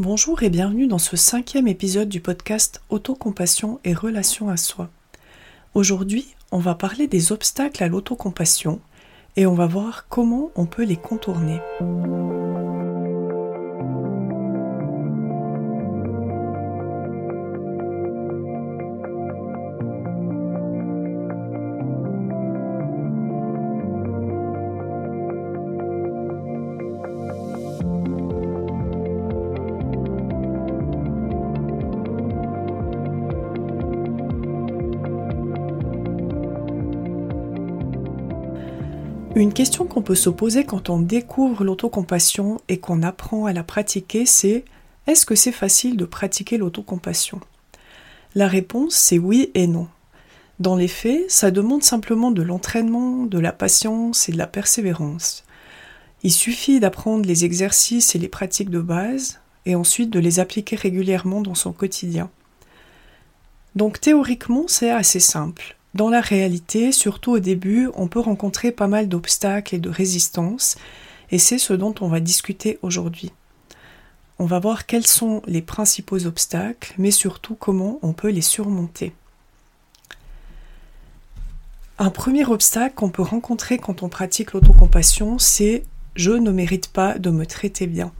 Bonjour et bienvenue dans ce cinquième épisode du podcast Autocompassion et relation à soi. Aujourd'hui, on va parler des obstacles à l'autocompassion et on va voir comment on peut les contourner. Une question qu'on peut se poser quand on découvre l'autocompassion et qu'on apprend à la pratiquer, c'est est-ce que c'est facile de pratiquer l'autocompassion? La réponse, c'est oui et non. Dans les faits, ça demande simplement de l'entraînement, de la patience et de la persévérance. Il suffit d'apprendre les exercices et les pratiques de base et ensuite de les appliquer régulièrement dans son quotidien. Donc théoriquement, c'est assez simple. Dans la réalité, surtout au début, on peut rencontrer pas mal d'obstacles et de résistances, et c'est ce dont on va discuter aujourd'hui. On va voir quels sont les principaux obstacles, mais surtout comment on peut les surmonter. Un premier obstacle qu'on peut rencontrer quand on pratique l'autocompassion, c'est je ne mérite pas de me traiter bien.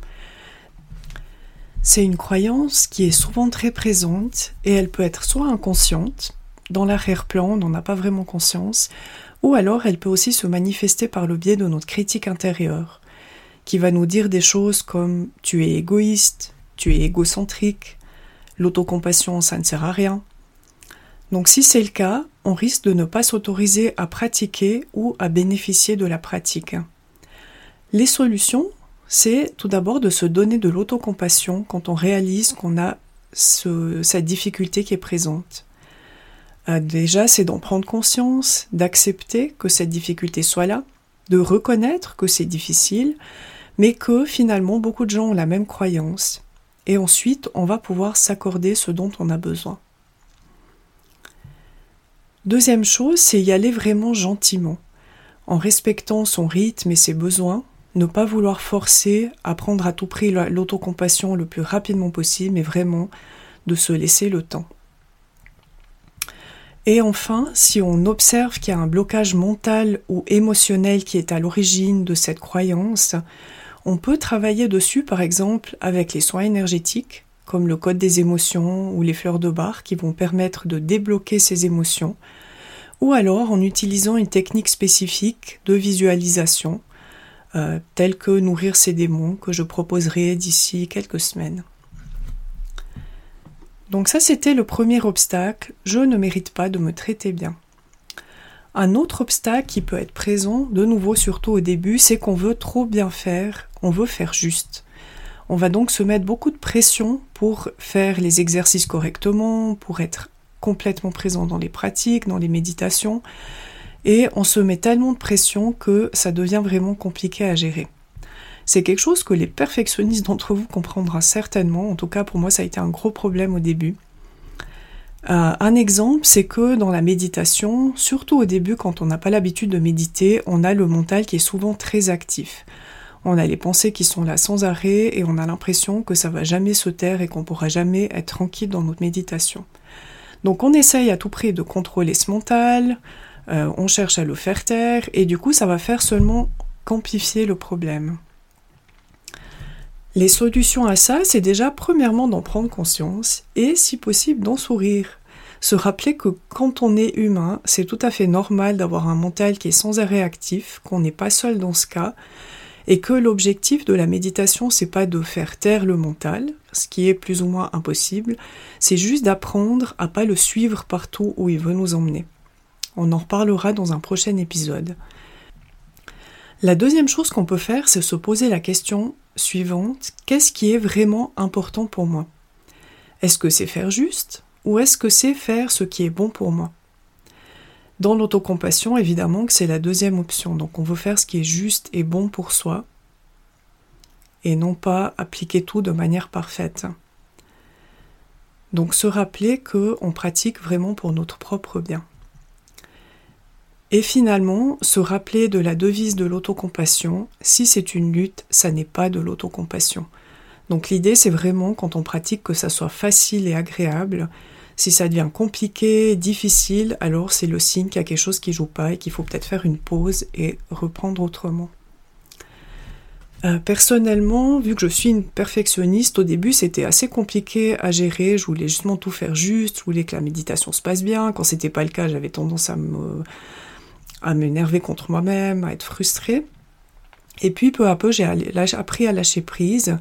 C'est une croyance qui est souvent très présente et elle peut être soit inconsciente, dans l'arrière-plan, on n'en a pas vraiment conscience, ou alors elle peut aussi se manifester par le biais de notre critique intérieure, qui va nous dire des choses comme tu es égoïste, tu es égocentrique, l'autocompassion ça ne sert à rien. Donc si c'est le cas, on risque de ne pas s'autoriser à pratiquer ou à bénéficier de la pratique. Les solutions, c'est tout d'abord de se donner de l'autocompassion quand on réalise qu'on a cette difficulté qui est présente. Déjà, c'est d'en prendre conscience, d'accepter que cette difficulté soit là, de reconnaître que c'est difficile, mais que finalement beaucoup de gens ont la même croyance. Et ensuite, on va pouvoir s'accorder ce dont on a besoin. Deuxième chose, c'est y aller vraiment gentiment, en respectant son rythme et ses besoins, ne pas vouloir forcer à prendre à tout prix l'autocompassion le plus rapidement possible, mais vraiment de se laisser le temps. Et enfin, si on observe qu'il y a un blocage mental ou émotionnel qui est à l'origine de cette croyance, on peut travailler dessus par exemple avec les soins énergétiques, comme le code des émotions ou les fleurs de bar qui vont permettre de débloquer ces émotions, ou alors en utilisant une technique spécifique de visualisation, euh, telle que nourrir ces démons que je proposerai d'ici quelques semaines. Donc ça, c'était le premier obstacle, je ne mérite pas de me traiter bien. Un autre obstacle qui peut être présent, de nouveau surtout au début, c'est qu'on veut trop bien faire, on veut faire juste. On va donc se mettre beaucoup de pression pour faire les exercices correctement, pour être complètement présent dans les pratiques, dans les méditations, et on se met tellement de pression que ça devient vraiment compliqué à gérer. C'est quelque chose que les perfectionnistes d'entre vous comprendront certainement. En tout cas, pour moi, ça a été un gros problème au début. Euh, un exemple, c'est que dans la méditation, surtout au début, quand on n'a pas l'habitude de méditer, on a le mental qui est souvent très actif. On a les pensées qui sont là sans arrêt et on a l'impression que ça va jamais se taire et qu'on pourra jamais être tranquille dans notre méditation. Donc on essaye à tout prix de contrôler ce mental, euh, on cherche à le faire taire et du coup ça va faire seulement qu'amplifier le problème. Les solutions à ça, c'est déjà premièrement d'en prendre conscience et si possible d'en sourire. Se rappeler que quand on est humain, c'est tout à fait normal d'avoir un mental qui est sans arrêt actif, qu'on n'est pas seul dans ce cas, et que l'objectif de la méditation, c'est pas de faire taire le mental, ce qui est plus ou moins impossible, c'est juste d'apprendre à pas le suivre partout où il veut nous emmener. On en reparlera dans un prochain épisode. La deuxième chose qu'on peut faire, c'est se poser la question suivante, qu'est-ce qui est vraiment important pour moi? Est-ce que c'est faire juste ou est-ce que c'est faire ce qui est bon pour moi? Dans l'autocompassion, évidemment que c'est la deuxième option, donc on veut faire ce qui est juste et bon pour soi et non pas appliquer tout de manière parfaite. Donc se rappeler que on pratique vraiment pour notre propre bien. Et finalement, se rappeler de la devise de l'autocompassion, si c'est une lutte, ça n'est pas de l'autocompassion. Donc l'idée, c'est vraiment quand on pratique que ça soit facile et agréable. Si ça devient compliqué, difficile, alors c'est le signe qu'il y a quelque chose qui joue pas et qu'il faut peut-être faire une pause et reprendre autrement. Euh, personnellement, vu que je suis une perfectionniste, au début c'était assez compliqué à gérer. Je voulais justement tout faire juste, je voulais que la méditation se passe bien. Quand c'était pas le cas, j'avais tendance à me à m'énerver contre moi-même, à être frustrée. Et puis peu à peu, j'ai appris à lâcher prise.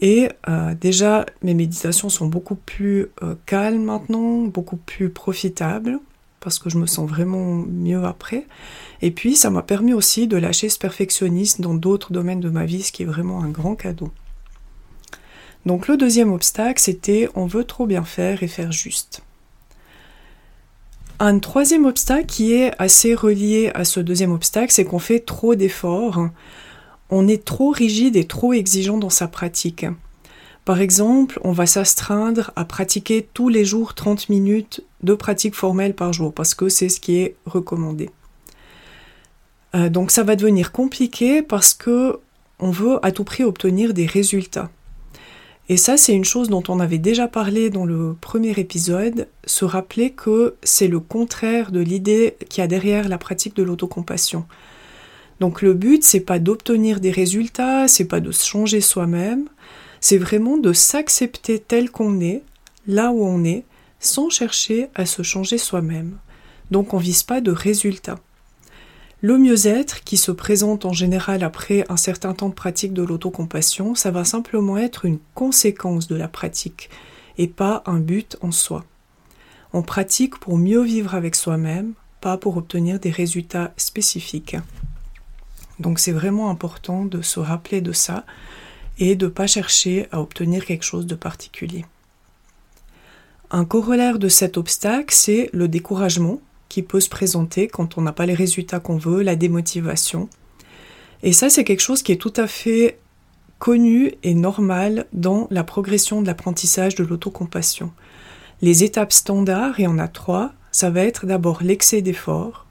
Et euh, déjà, mes méditations sont beaucoup plus euh, calmes maintenant, beaucoup plus profitables parce que je me sens vraiment mieux après. Et puis ça m'a permis aussi de lâcher ce perfectionnisme dans d'autres domaines de ma vie, ce qui est vraiment un grand cadeau. Donc le deuxième obstacle, c'était on veut trop bien faire et faire juste. Un troisième obstacle qui est assez relié à ce deuxième obstacle, c'est qu'on fait trop d'efforts. On est trop rigide et trop exigeant dans sa pratique. Par exemple, on va s'astreindre à pratiquer tous les jours 30 minutes de pratique formelle par jour parce que c'est ce qui est recommandé. Euh, donc ça va devenir compliqué parce que on veut à tout prix obtenir des résultats. Et ça, c'est une chose dont on avait déjà parlé dans le premier épisode, se rappeler que c'est le contraire de l'idée qu'il y a derrière la pratique de l'autocompassion. Donc le but, c'est pas d'obtenir des résultats, c'est pas de se changer soi-même, c'est vraiment de s'accepter tel qu'on est, là où on est, sans chercher à se changer soi-même. Donc on vise pas de résultats. Le mieux-être, qui se présente en général après un certain temps de pratique de l'autocompassion, ça va simplement être une conséquence de la pratique et pas un but en soi. On pratique pour mieux vivre avec soi-même, pas pour obtenir des résultats spécifiques. Donc c'est vraiment important de se rappeler de ça et de ne pas chercher à obtenir quelque chose de particulier. Un corollaire de cet obstacle, c'est le découragement qui peut se présenter quand on n'a pas les résultats qu'on veut, la démotivation. Et ça, c'est quelque chose qui est tout à fait connu et normal dans la progression de l'apprentissage de l'autocompassion. Les étapes standards, y en a trois, ça va être d'abord l'excès d'effort,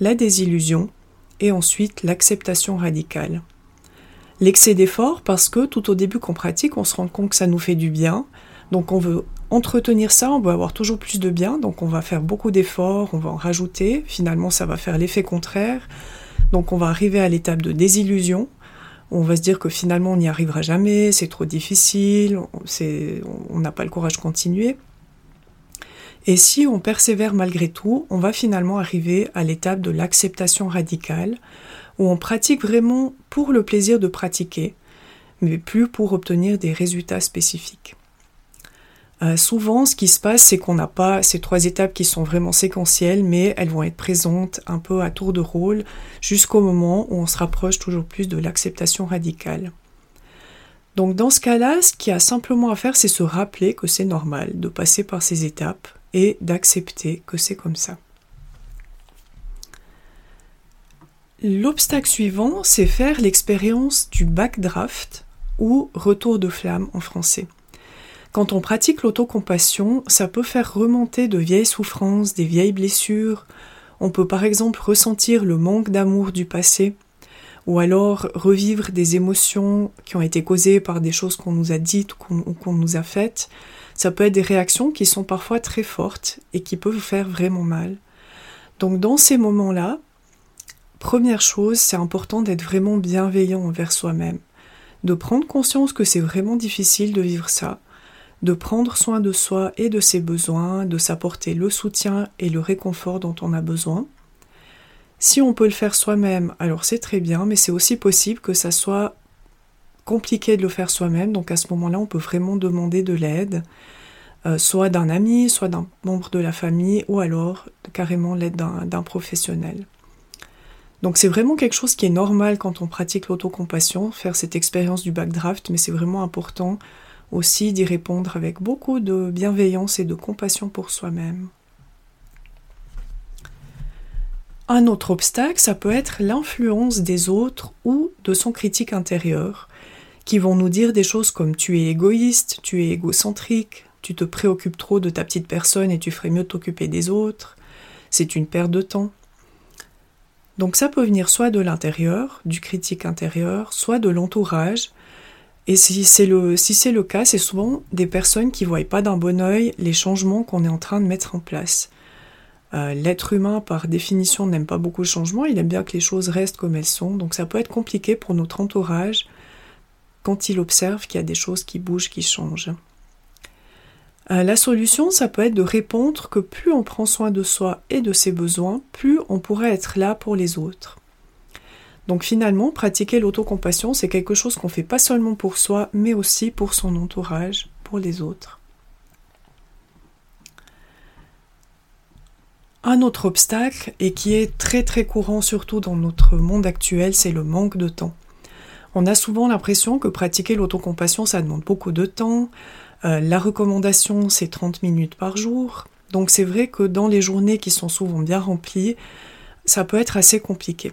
la désillusion et ensuite l'acceptation radicale. L'excès d'effort parce que tout au début qu'on pratique, on se rend compte que ça nous fait du bien. Donc on veut entretenir ça, on veut avoir toujours plus de bien, donc on va faire beaucoup d'efforts, on va en rajouter. Finalement, ça va faire l'effet contraire. Donc on va arriver à l'étape de désillusion. On va se dire que finalement on n'y arrivera jamais, c'est trop difficile, on n'a pas le courage de continuer. Et si on persévère malgré tout, on va finalement arriver à l'étape de l'acceptation radicale, où on pratique vraiment pour le plaisir de pratiquer, mais plus pour obtenir des résultats spécifiques. Euh, souvent, ce qui se passe, c'est qu'on n'a pas ces trois étapes qui sont vraiment séquentielles, mais elles vont être présentes un peu à tour de rôle jusqu'au moment où on se rapproche toujours plus de l'acceptation radicale. Donc dans ce cas-là, ce qu'il y a simplement à faire, c'est se rappeler que c'est normal de passer par ces étapes et d'accepter que c'est comme ça. L'obstacle suivant, c'est faire l'expérience du backdraft ou retour de flamme en français. Quand on pratique l'autocompassion, ça peut faire remonter de vieilles souffrances, des vieilles blessures. On peut par exemple ressentir le manque d'amour du passé, ou alors revivre des émotions qui ont été causées par des choses qu'on nous a dites ou qu'on nous a faites. Ça peut être des réactions qui sont parfois très fortes et qui peuvent faire vraiment mal. Donc dans ces moments-là, Première chose, c'est important d'être vraiment bienveillant envers soi-même, de prendre conscience que c'est vraiment difficile de vivre ça, de prendre soin de soi et de ses besoins, de s'apporter le soutien et le réconfort dont on a besoin. Si on peut le faire soi-même, alors c'est très bien, mais c'est aussi possible que ça soit compliqué de le faire soi-même, donc à ce moment-là, on peut vraiment demander de l'aide, euh, soit d'un ami, soit d'un membre de la famille, ou alors carrément l'aide d'un professionnel. Donc c'est vraiment quelque chose qui est normal quand on pratique l'autocompassion, faire cette expérience du backdraft, mais c'est vraiment important aussi d'y répondre avec beaucoup de bienveillance et de compassion pour soi-même. Un autre obstacle, ça peut être l'influence des autres ou de son critique intérieur, qui vont nous dire des choses comme tu es égoïste, tu es égocentrique, tu te préoccupes trop de ta petite personne et tu ferais mieux t'occuper des autres, c'est une perte de temps. Donc ça peut venir soit de l'intérieur, du critique intérieur, soit de l'entourage, Et si c'est le, cas, c'est souvent des personnes qui ne voient pas d'un bon oeil les changements qu'on est en train de mettre en place. Euh, l'être humain, par définition, n'aime pas beaucoup le changement, il aime bien que les choses restent comme elles sont, donc ça peut être compliqué pour notre entourage quand il observe qu'il y a des choses qui bougent, qui changent. Euh, la solution, ça peut être de répondre que plus on prend soin de soi et de ses besoins, plus on pourrait être là pour les autres. Donc finalement, pratiquer l'autocompassion, c'est quelque chose qu'on fait pas seulement pour soi, mais aussi pour son entourage, pour les autres. Un autre obstacle, et qui est très très courant surtout dans notre monde actuel, c'est le manque de temps. On a souvent l'impression que pratiquer l'autocompassion, ça demande beaucoup de temps. Euh, la recommandation, c'est 30 minutes par jour. Donc c'est vrai que dans les journées qui sont souvent bien remplies, ça peut être assez compliqué.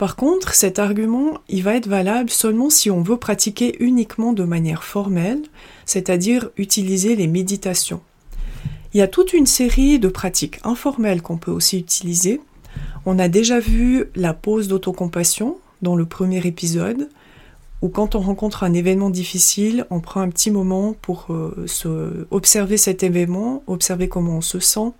Par contre, cet argument, il va être valable seulement si on veut pratiquer uniquement de manière formelle, c'est-à-dire utiliser les méditations. Il y a toute une série de pratiques informelles qu'on peut aussi utiliser. On a déjà vu la pause d'autocompassion dans le premier épisode, où quand on rencontre un événement difficile, on prend un petit moment pour euh, se observer cet événement, observer comment on se sent,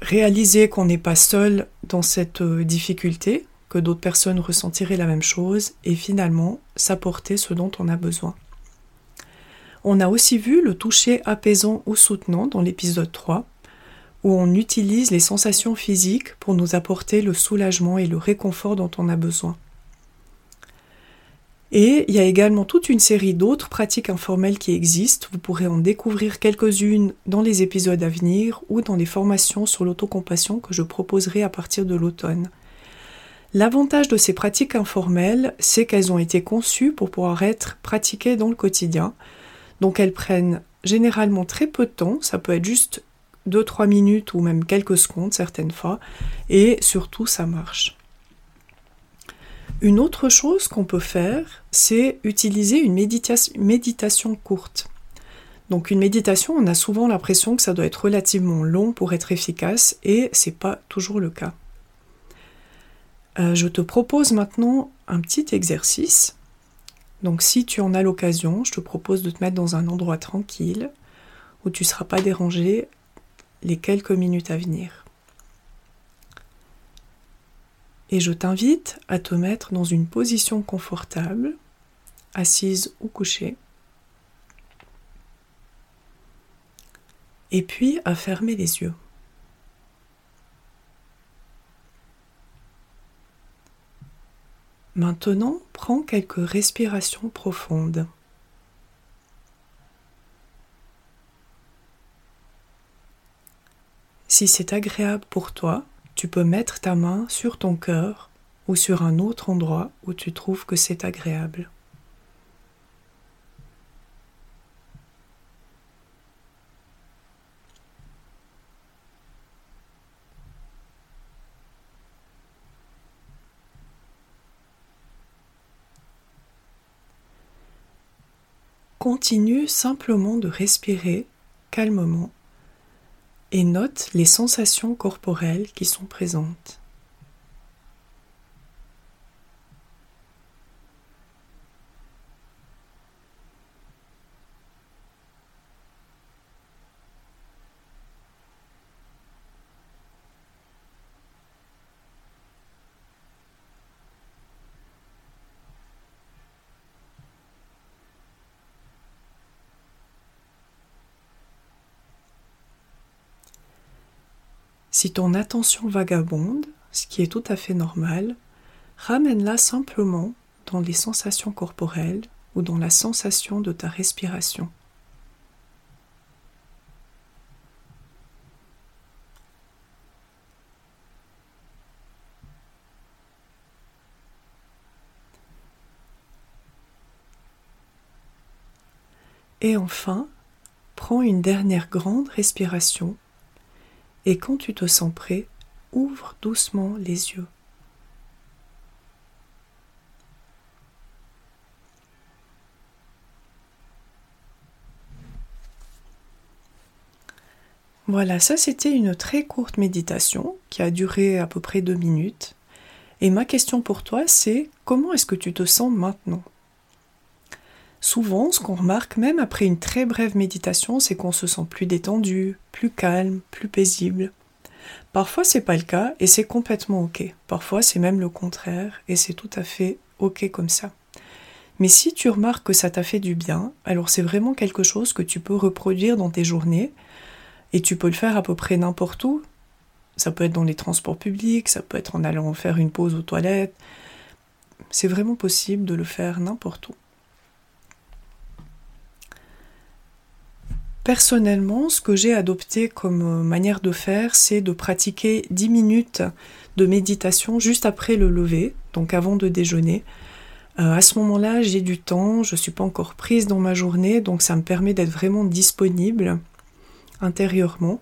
réaliser qu'on n'est pas seul dans cette euh, difficulté, que d'autres personnes ressentiraient la même chose, et finalement s'apporter ce dont on a besoin. On a aussi vu le toucher apaisant ou soutenant dans l'épisode 3, où on utilise les sensations physiques pour nous apporter le soulagement et le réconfort dont on a besoin. Et il y a également toute une série d'autres pratiques informelles qui existent. Vous pourrez en découvrir quelques-unes dans les épisodes à venir ou dans les formations sur l'autocompassion que je proposerai à partir de l'automne. L'avantage de ces pratiques informelles, c'est qu'elles ont été conçues pour pouvoir être pratiquées dans le quotidien. Donc elles prennent généralement très peu de temps, ça peut être juste 2-3 minutes ou même quelques secondes certaines fois, et surtout ça marche. Une autre chose qu'on peut faire, c'est utiliser une méditation courte. Donc une méditation, on a souvent l'impression que ça doit être relativement long pour être efficace et c'est pas toujours le cas. Euh, je te propose maintenant un petit exercice. Donc si tu en as l'occasion, je te propose de te mettre dans un endroit tranquille où tu ne seras pas dérangé les quelques minutes à venir. Et je t'invite à te mettre dans une position confortable, assise ou couchée. Et puis à fermer les yeux. Maintenant, prends quelques respirations profondes. Si c'est agréable pour toi, tu peux mettre ta main sur ton cœur ou sur un autre endroit où tu trouves que c'est agréable. Continue simplement de respirer calmement et note les sensations corporelles qui sont présentes. Si ton attention vagabonde, ce qui est tout à fait normal, ramène-la simplement dans les sensations corporelles ou dans la sensation de ta respiration. Et enfin, prends une dernière grande respiration et quand tu te sens prêt, ouvre doucement les yeux. Voilà, ça c'était une très courte méditation qui a duré à peu près deux minutes. Et ma question pour toi, c'est comment est-ce que tu te sens maintenant? Souvent, ce qu'on remarque même après une très brève méditation, c'est qu'on se sent plus détendu, plus calme, plus paisible. Parfois, c'est pas le cas et c'est complètement ok. Parfois, c'est même le contraire et c'est tout à fait ok comme ça. Mais si tu remarques que ça t'a fait du bien, alors c'est vraiment quelque chose que tu peux reproduire dans tes journées et tu peux le faire à peu près n'importe où. Ça peut être dans les transports publics, ça peut être en allant faire une pause aux toilettes. C'est vraiment possible de le faire n'importe où. Personnellement, ce que j'ai adopté comme euh, manière de faire, c'est de pratiquer 10 minutes de méditation juste après le lever, donc avant de déjeuner. Euh, à ce moment-là, j'ai du temps, je ne suis pas encore prise dans ma journée, donc ça me permet d'être vraiment disponible intérieurement.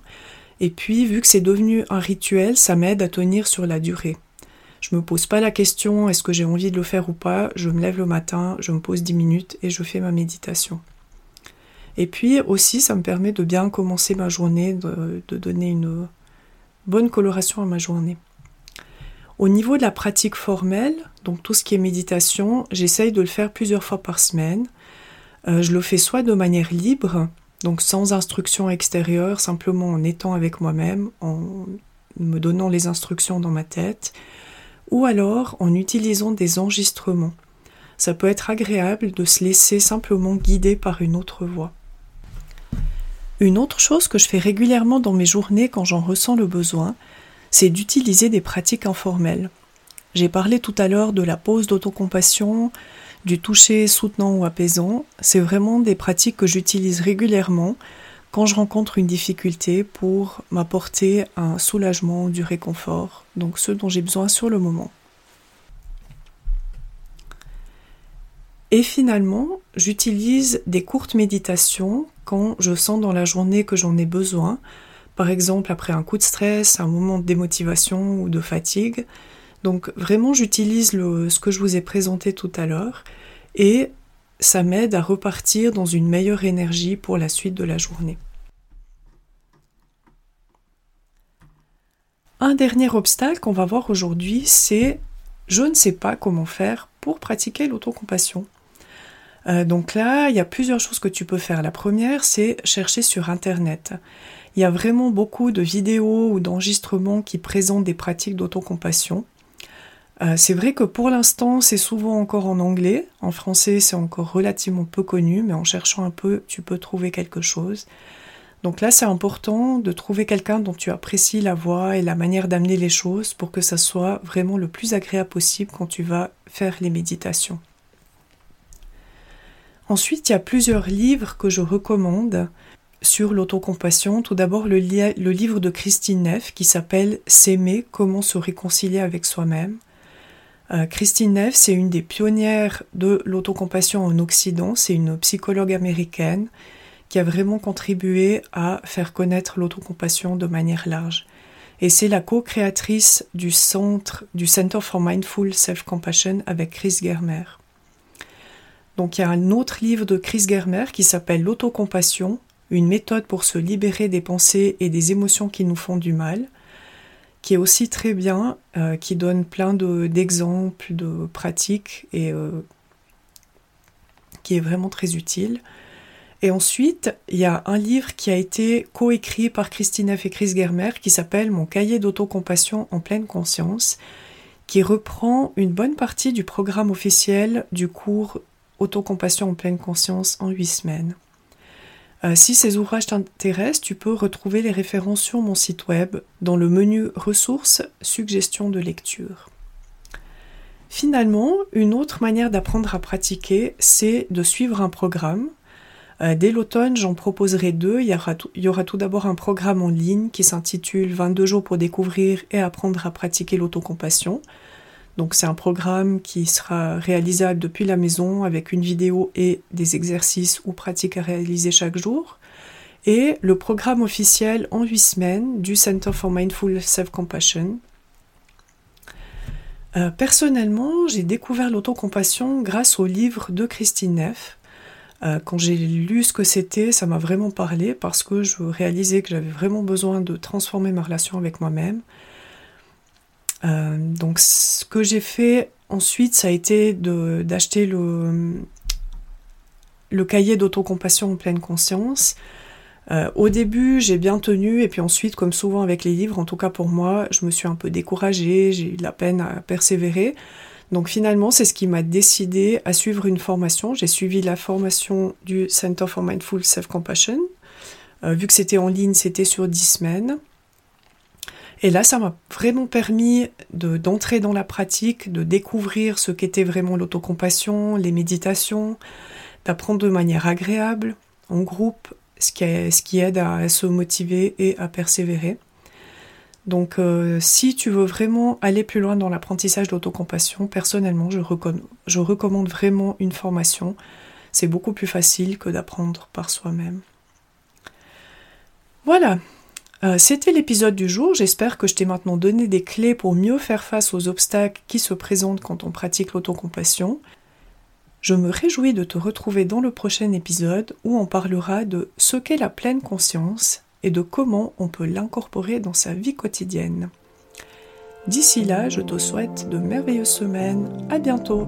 Et puis, vu que c'est devenu un rituel, ça m'aide à tenir sur la durée. Je me pose pas la question est-ce que j'ai envie de le faire ou pas, je me lève le matin, je me pose 10 minutes et je fais ma méditation. Et puis aussi, ça me permet de bien commencer ma journée, de, donner une bonne coloration à ma journée. Au niveau de la pratique formelle, donc tout ce qui est méditation, j'essaye de le faire plusieurs fois par semaine. Euh, je le fais soit de manière libre, donc sans instruction extérieure, simplement en étant avec moi-même, en me donnant les instructions dans ma tête, ou alors en utilisant des enregistrements. Ça peut être agréable de se laisser simplement guider par une autre voix. Une autre chose que je fais régulièrement dans mes journées quand j'en ressens le besoin, c'est d'utiliser des pratiques informelles. J'ai parlé tout à l'heure de la pause d'autocompassion, du toucher soutenant ou apaisant. C'est vraiment des pratiques que j'utilise régulièrement quand je rencontre une difficulté pour m'apporter un soulagement ou du réconfort, donc ce dont j'ai besoin sur le moment. Et finalement, j'utilise des courtes méditations quand je sens dans la journée que j'en ai besoin. Par exemple, après un coup de stress, un moment de démotivation ou de fatigue. Donc vraiment, j'utilise ce que je vous ai présenté tout à l'heure et ça m'aide à repartir dans une meilleure énergie pour la suite de la journée. Un dernier obstacle qu'on va voir aujourd'hui, c'est je ne sais pas comment faire pour pratiquer l'autocompassion. Euh, donc là, il y a plusieurs choses que tu peux faire. La première, c'est chercher sur Internet. Il y a vraiment beaucoup de vidéos ou d'enregistrements qui présentent des pratiques d'autocompassion. Euh, c'est vrai que pour l'instant, c'est souvent encore en anglais. En français, c'est encore relativement peu connu, mais en cherchant un peu, tu peux trouver quelque chose. Donc là, c'est important de trouver quelqu'un dont tu apprécies la voix et la manière d'amener les choses pour que ça soit vraiment le plus agréable possible quand tu vas faire les méditations. Ensuite, il y a plusieurs livres que je recommande sur l'autocompassion. Tout d'abord, le, livre de Christine Neff qui s'appelle S'aimer, comment se réconcilier avec soi-même. Euh, Christine Neff, c'est une des pionnières de l'autocompassion en Occident. C'est une psychologue américaine qui a vraiment contribué à faire connaître l'autocompassion de manière large. Et c'est la co-créatrice du centre, du Center for Mindful Self-Compassion avec Chris Germer. Donc il y a un autre livre de Chris Germer qui s'appelle L'autocompassion, une méthode pour se libérer des pensées et des émotions qui nous font du mal, qui est aussi très bien, euh, qui donne plein d'exemples, de, pratiques et euh, qui est vraiment très utile. Et ensuite, il y a un livre qui a été coécrit par Christine et Chris Germer qui s'appelle Mon cahier d'autocompassion en pleine conscience, qui reprend une bonne partie du programme officiel du cours Autocompassion en pleine conscience en 8 semaines. Euh, si ces ouvrages t'intéressent, tu peux retrouver les références sur mon site web dans le menu Ressources, Suggestions de lecture. Finalement, une autre manière d'apprendre à pratiquer, c'est de suivre un programme. Euh, dès l'automne, j'en proposerai deux. Il y aura tout, d'abord un programme en ligne qui s'intitule 22 jours pour découvrir et apprendre à pratiquer l'autocompassion. Donc c'est un programme qui sera réalisable depuis la maison avec une vidéo et des exercices ou pratiques à réaliser chaque jour. Et le programme officiel en 8 semaines du Center for Mindful Self-Compassion. Euh, personnellement, j'ai découvert l'autocompassion grâce au livre de Christine Neff. Euh, quand j'ai lu ce que c'était, ça m'a vraiment parlé parce que je réalisais que j'avais vraiment besoin de transformer ma relation avec moi-même Euh, donc ce que j'ai fait ensuite, ça a été d'acheter le, cahier d'autocompassion en pleine conscience. Euh, au début, j'ai bien tenu, et puis ensuite, comme souvent avec les livres, en tout cas pour moi, je me suis un peu découragée, j'ai eu de la peine à persévérer. Donc finalement, c'est ce qui m'a décidé à suivre une formation. J'ai suivi la formation du Center for Mindful Self-Compassion. Euh, vu que c'était en ligne, c'était sur 10 semaines. Et là, ça m'a vraiment permis d'entrer dans la pratique, de découvrir ce qu'était vraiment l'autocompassion, les méditations, d'apprendre de manière agréable, en groupe, ce qui, aide à, se motiver et à persévérer. Donc euh, si tu veux vraiment aller plus loin dans l'apprentissage d'autocompassion, personnellement, je recommande vraiment une formation. C'est beaucoup plus facile que d'apprendre par soi-même. Voilà, euh, c'était l'épisode du jour. J'espère que je t'ai maintenant donné des clés pour mieux faire face aux obstacles qui se présentent quand on pratique l'autocompassion. Je me réjouis de te retrouver dans le prochain épisode où on parlera de ce qu'est la pleine conscience et de comment on peut l'incorporer dans sa vie quotidienne. D'ici là, je te souhaite de merveilleuses semaines. À bientôt!